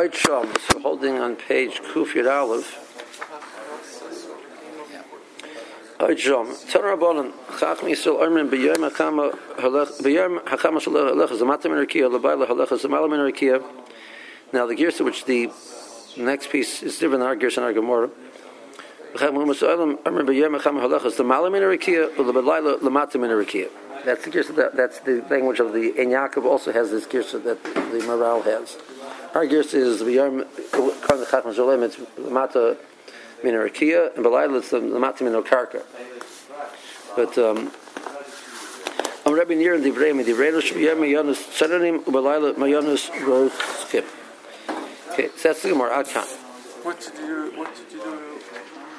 Right so holding on page Kuf Yud Aleph. Right b'yom hakama b'yom hakama. Now the gears which the next piece is different than our gears and our Gemara. B'yom Rakia lebayla lamatim in Rakia. That's the that's the language of the En Yaakov also has this gears that the Maharal has. Our gears is v'yom kan chacham shalem it's min rakia and belayla it's the min karka. But um, I'm Rabbi Nir and Divrei mi Divrei lo shviyom mayonis tzaranim ubelayla mayonis rose skip. Okay, so that's the Gemara. What did you what did you do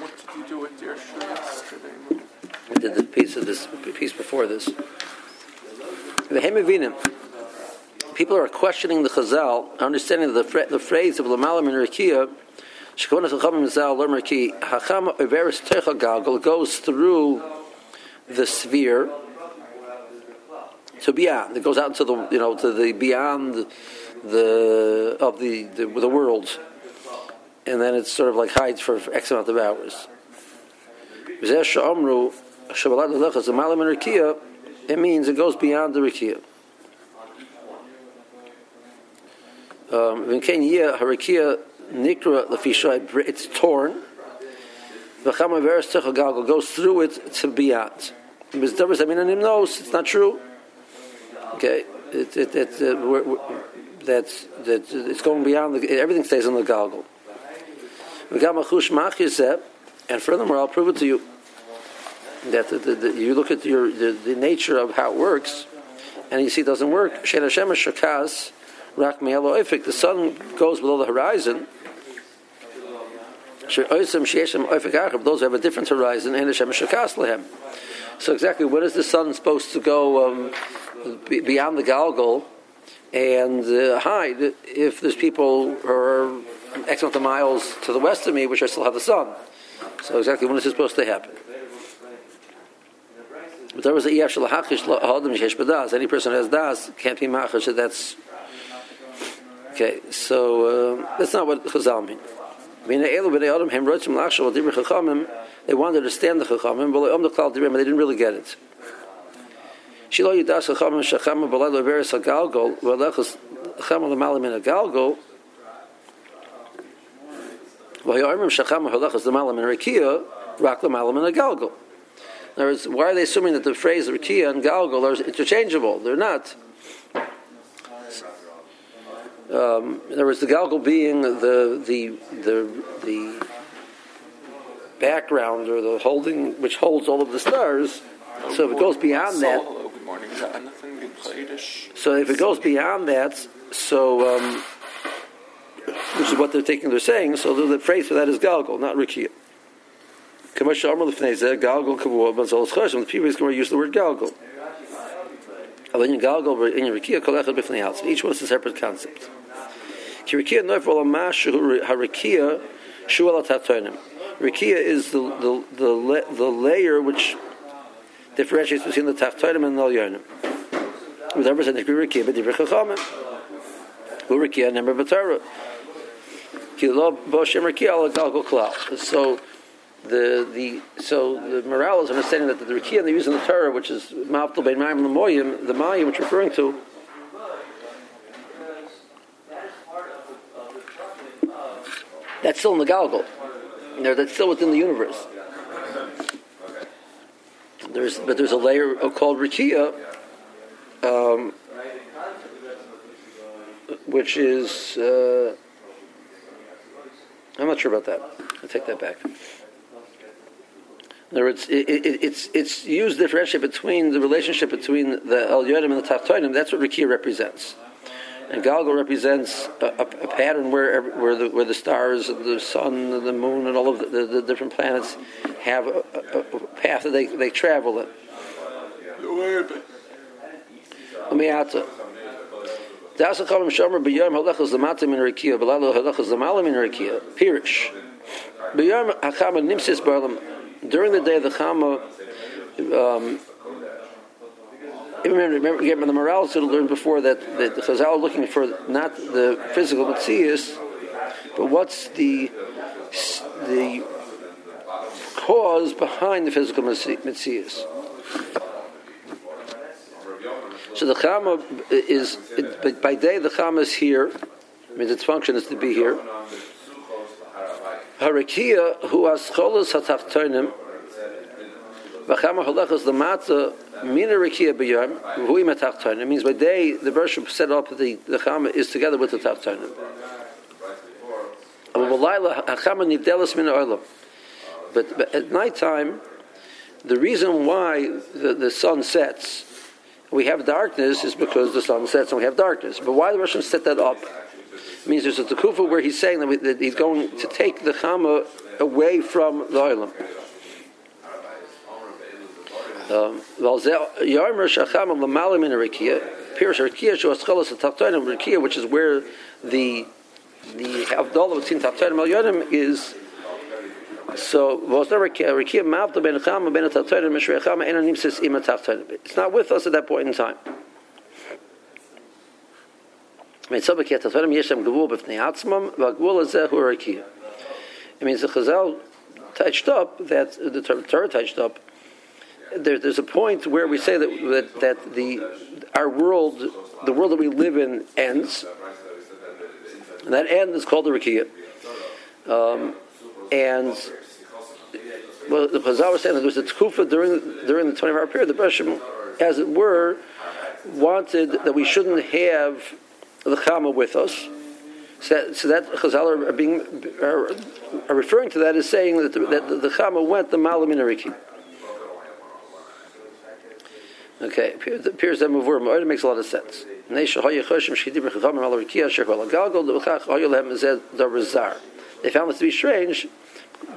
what did you do with your shoe yesterday? We did the piece of this piece before this. The Hemavinim. People are questioning the Chazal, understanding the, the phrase of Lamalam and Rikia, Shkonas Chachamim Zal Lermerki, Hacham Iveris Techa Galgal goes through the sphere to beyond. It goes out to the you know to the beyond the of the the, the world, and then it's sort of like hides for X amount of hours. It means it goes beyond the Rikia. Um, harakia nikra lefishay. It's torn. V'chama veres galgal goes through it to beyond. Mizdavers aminanim knows it's not true. Okay, it, it, it, uh, we're, we're, that's that it's going beyond. The, everything stays on the galgal. And furthermore, I'll prove it to you that the, the, the, you look at your the, nature of how it works, and you see it doesn't work. Shein Hashem shakas The sun goes below the horizon. Those who have a different horizon. So exactly, when is the sun supposed to go um, beyond the galgal and uh, hide if there's people who are X amount of miles to the west of me, which I still have the sun? So exactly, when is it supposed to happen? But there was a Any person who has Das can't be Machash. That's okay. So uh, that's not what Chazal mean. They wanted to understand the Chachamim, but they didn't really get it. Shilo Yidas Chachamim Shachamim Balelo Veris Hagalgol Velechus Chachamim Lamalim in Hagalgol Vayorimim Shachamim Halechus Lamalim in Rekia Rak Lamalim in Hagalgol in other words, why are they assuming that the phrase Rikia and Galgal are interchangeable? They're not. Um, in other words, the Galgal being the the the the background or the holding which holds all of the stars. So if it goes beyond that, hello, good morning. Is that anything good playedish? So if it goes beyond that, so um, which is what they're taking, they're saying. So the, the phrase for that is Galgal, not Rikia. Kamash Amr Lefnezeh, Galgal Kavua, Chashim, the previous Gemara used the word Galgal. Alin Galgal, in Rikia, Kolechad Bifnei House. Each one is a separate concept. Rikia is the, the, the, the layer which differentiates between the Taftonim and the Elyonim. With representing Rikia, but Divrei Chachamim. Who Rikia, Al Galgal Klal. So, the the so the Maharal is understanding that the, Rikia they use in the Torah, which is Ma'avtal Bein Mayim Lamoyim, the Mayim which referring to. That's still in the Galgal. That's still within the universe. There's, but there's a layer called Rikia, um, which is. Uh, I'm not sure about that. I'll take that back. Words, it, it, it's it's used differentiate between the relationship between the El Yodim and the Taftonim. That's what Rikia represents, and Galgal represents a, a, a pattern where where the where the stars, and the sun, and the moon, and all of the, the, the different planets have a, a, path that they they travel in. Das shomer beyom halachas lamatim in Rikia, belalo halachas lamalim in Rikia. Pirish. Beyom hakam nimsis barlam during the day of the Chama, um, remember, remember, the Maharal to learn before that, that the Chazal are looking for not the physical Matthias, But what's the the cause behind the physical mitzias? So the chama is by day the chama is here. I mean, its function is to be here. Harakia who has cholos hatachtonim. V'chama holachas lamata mina rakia b'yom hui matachtonim. Means by day the Bershom set up the the chama is together with the tachtonim. But, but at night time, the reason why the, the sun sets we have darkness is because the sun sets and we have darkness. But why the Russians set that up? Means there's a tekufa where he's saying that, we, that, he's going to take the chama away from the oilam. Um, which is where the the Havdalah between Taftarim and Yodim is. So was never Rikia Mavda ben Chama ben in Mishra It means the Chazal touched up that the Torah touched up. There, there's a point where we say that, that that the our world, the world that we live in, ends, and that end is called the Rikia. Um, and well, the Chazal was saying that there was a tkufa during during the 24 hour period. The Bershom, as it were, wanted that we shouldn't have the Chama with us. So that, so that Chazal are, being are, are, referring to that as saying that the, that the, Chama went the Malam in Okay, it appears that Mavur makes a lot of sense. They found this to be strange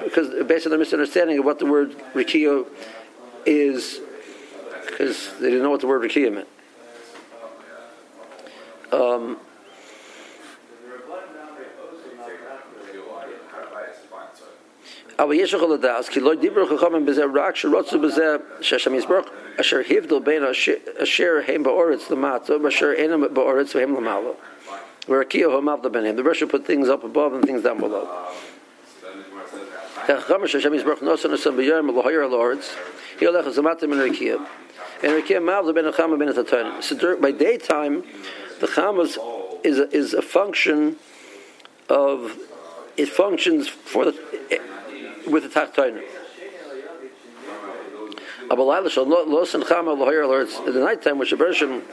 because based on their misunderstanding of what the word rikia is, because they didn't know what the word rikia meant. Um, אבל יש לך לדעת, כי לא דיברו חכמים בזה רק שרוצו בזה שהשם יסברך אשר הבדל בין אשר הם באורץ למטה ואשר אינם באורץ והם למעלה. ורקיע הוא מבדל ביניהם. The Russia put things up above and things down below. חכם שהשם יסברך נוסע נוסע ביום ולהויר על האורץ, היא הולכת למטה מן רקיע. And רקיע מבדל בין החמה ובין התתונים. So by daytime, the chamas is a, is a function of, it functions for the, with the tachtonim. In the nighttime, which the Bershom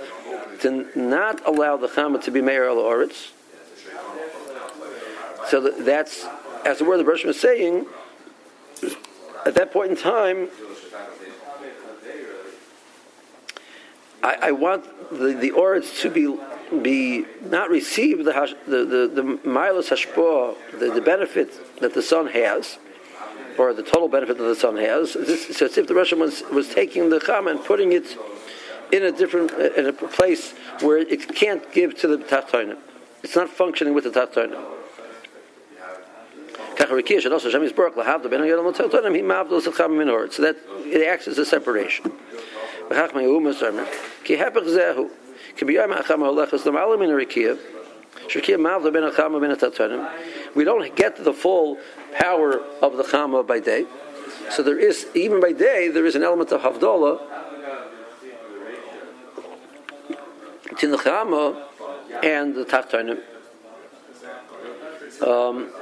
to not allow the chama to be mayor al oritz. So that's as the word the Bershom is saying. At that point in time, I, I want the the to be be not receive the the the, the milas hashpah, the, the benefit that the sun has or the total benefit that the sun has. This, so it's if the Russian was, was taking the chama and putting it in a different in a place where it can't give to the tachtonim. It's not functioning with the tachtonim. So that it acts as a separation. We don't get the full power of the Chama by day. So there is, even by day, there is an element of Havdalah between the Chama and the Tachtanim. Um,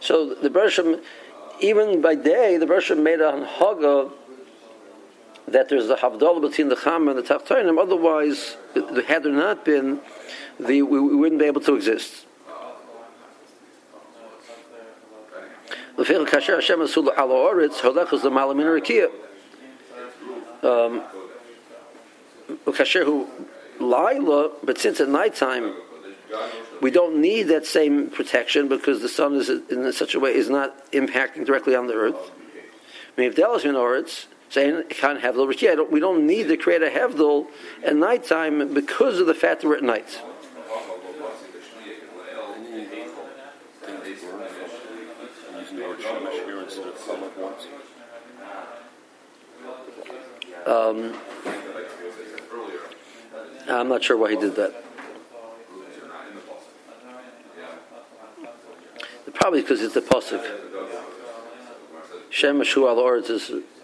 so the Bershom, even by day, the Bershom made a Haga that there's a havdalah between the Chama and the Tachtonim. Otherwise, had there not been, the, we, we wouldn't be able to exist. Um, but since at nighttime we don't need that same protection because the sun is in such a way is not impacting directly on the earth. Saying can't have the We don't need to create a hevdol at nighttime because of the fact that we're at night. Um, I'm not sure why he did that. Probably because it's the pasuk. Shem al is,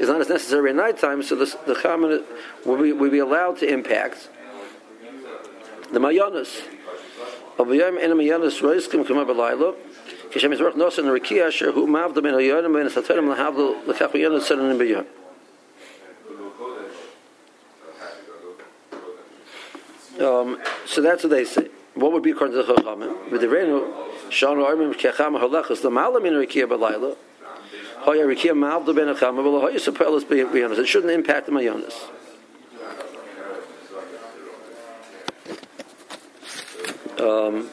is not as necessary at nighttime, so the, the Chaman will be, will be allowed to impact the mayanis. Um, so that's what they say. What would be according to the Chachamim? With the Renu, Shanu Armim Kecham Halachas, the Malam in Rekiya it shouldn't impact the Mayonis. Um.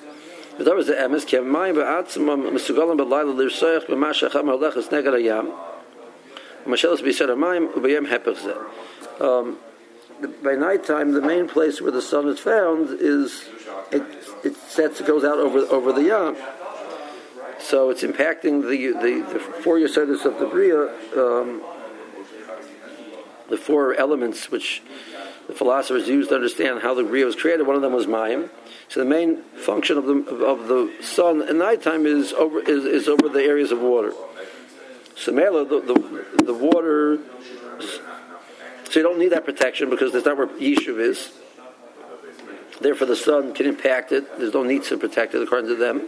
Um, by night time, the main place where the sun is found is it, it sets it goes out over over the yam. So it's impacting the the, the four yasodas of the bria, um, the four elements which the philosophers used to understand how the bria was created. One of them was mayim. So the main function of the of the sun at nighttime is over is, is over the areas of water. So Mela, the, the the water so you don't need that protection because that's not where Yishuv is. Therefore, the sun can impact it. There's no need to protect it according to them.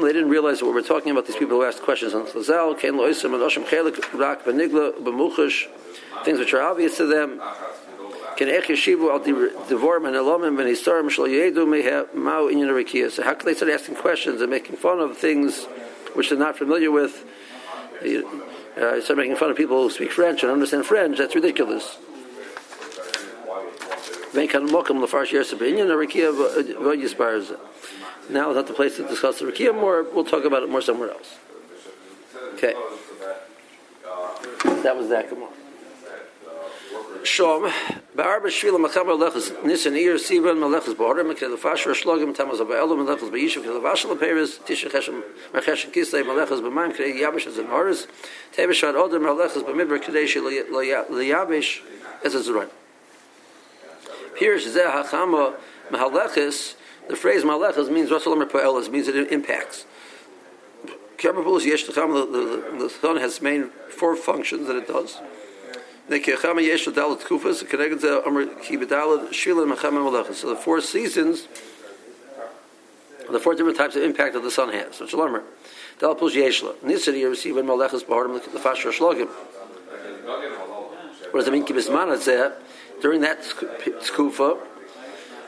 They didn't realize what we're talking about. These people who asked questions on Chazal, things which are obvious to them. So how can they start asking questions and making fun of things which they're not familiar with? Uh, start making fun of people who speak French and understand French. That's ridiculous. Now not the place to discuss the Rikiya more. We'll talk about it more somewhere else. Okay. That was that. Come on. Shom, Ba'arba Shvila Melechus, Nisan Sivan Melechus, Shlogim, Tamas of Ba'elu, Melechus, Tisha Melechus, and Horus, Tevishad Odom, Melechus, as. Here, Shazeh HaChama, Mahalechis, the phrase Malechus means Rasul Poelis, means it impacts. The, the, the sun has main four functions that it does. So the four seasons, the four different types of impact that the sun has. So Shalomar. Dalpus Yeshla. Nisri you receive in Malachas Baharim the Fasher Shlogim. What does it mean? During that skufa,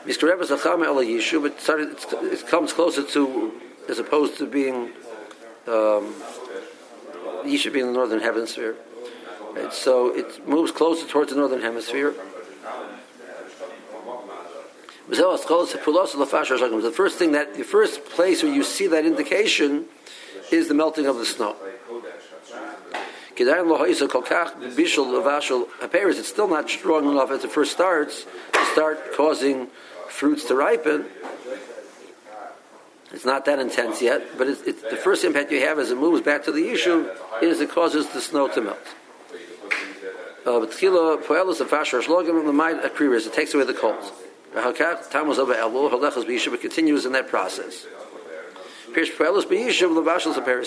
Miskarev is a Chama El Yishu, but started, it comes closer to, as opposed to being, um, Yishu being the northern hemisphere. sphere. Right? So it moves closer towards the northern hemisphere. The first thing that the first place where you see that indication is the melting of the snow. It's still not strong enough as it first starts to start causing fruits to ripen. It's not that intense yet, but it's, it's, the first impact you have as it moves back to the issue is it causes the snow to melt. It takes away the cold. It continues in that process.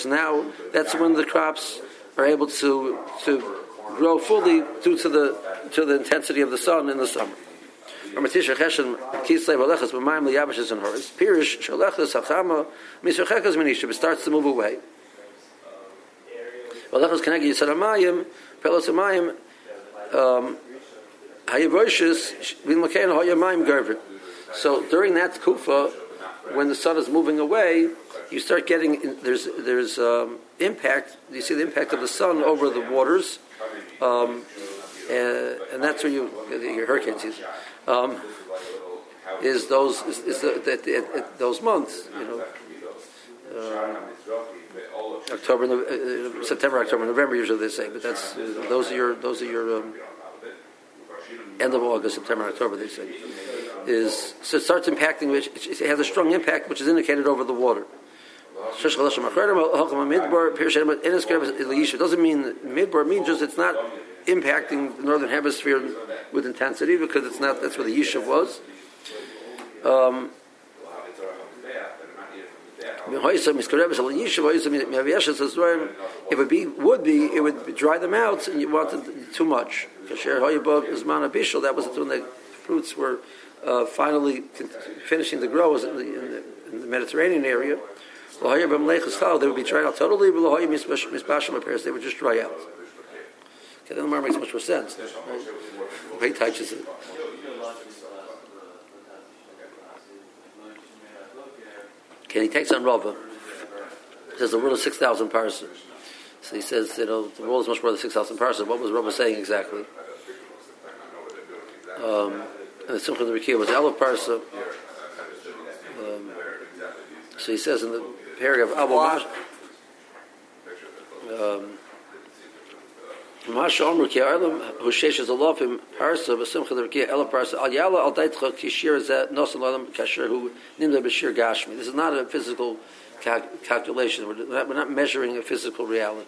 Now that's when the crops are able to to grow fully due to the to the intensity of the sun in the summer. Starts to move away. Um. So during that kufa, when the sun is moving away, you start getting there's there's um, impact. You see the impact of the sun over the waters, um, and, and, that's where you your hurricane season um, is those is, is the, the, the, those months. You know, uh, October, uh, September, October, November. Usually they say, but that's uh, those are your those are your um, end of August, September, October. They say is so it starts impacting which it has a strong impact, which is indicated over the water. It doesn't mean midbar means just it's not impacting the northern hemisphere with intensity because it's not that's where the yishuv was. Um, if it be, would be, it would dry them out, and you wanted too much. That was the fruits were uh, finally finishing to grow in the, in the, Mediterranean area. They would be dried out totally, they would just dry out. Okay, then the makes much more sense. Right? He touches it. Okay, he takes on Rava. He says the world is 6,000 parsons. So he says, you know, the world is much more than 6,000 parsons. What was Rava saying exactly? Um, and the Simcha of the was Elef Parsa. Um, so he says in the paragraph, of Abu Mash, um, Masha Omer Ki Arlam Hushesh is Alofim Parsa V'Simcha L'Rekia Ela Parsa Al Yala Al Daitcha Kishir Zeh Nosan L'Olam Kasher Hu Nimda B'Shir Gashmi. This is not a physical cal- calculation. We're not, we're not measuring a physical reality.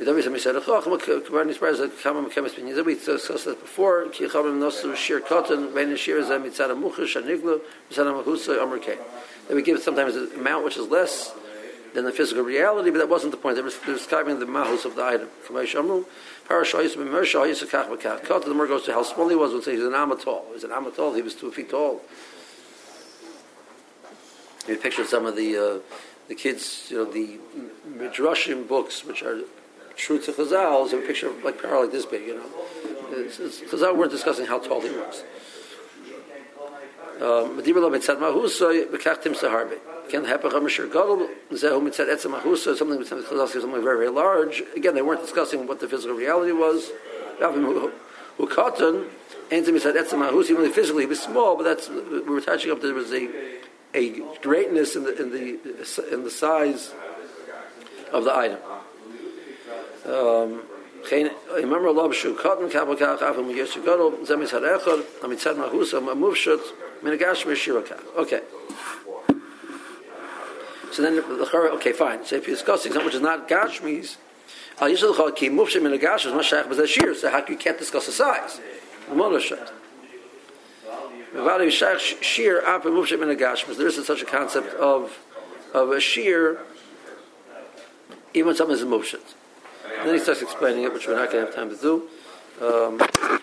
We discussed that before. Ki chavim nosu shir cotton, vein shir zeh mitzad amuchash aniglu, mitzad amahusa amrkei. That we give sometimes an amount which is less than the physical reality, but that wasn't the point. They were describing the mahus of the item. Kamayish amru, parashayis b'mersha hayis kach b'kach. Cotton, the more goes to how small he was, would say he's an amatol. He's an amatol, he was two feet tall. You picture some of the uh, the kids, you know, the midrashim books, which are true to Chazal is a picture of like power like this big, you know. It's, it's, Chazal weren't discussing how tall he was. Um, Again, something something very, very large. Again, they weren't discussing what the physical reality was. Who cotton, even physically he was small, but that's we were touching up. There was a a greatness in the in the in the size of the item. From yes gash meshiraka okay so then the okay fine so if you're discussing something which is not gashmis al yishul chol ki mufshut min gash is mashach but shir so how you can't discuss the size the monashat Mevali Shach Shir Ap Mufshit Min Gashmis. There isn't such a concept of of a shear, even something is. And then he starts explaining it, which we're not going to have time to do. Um,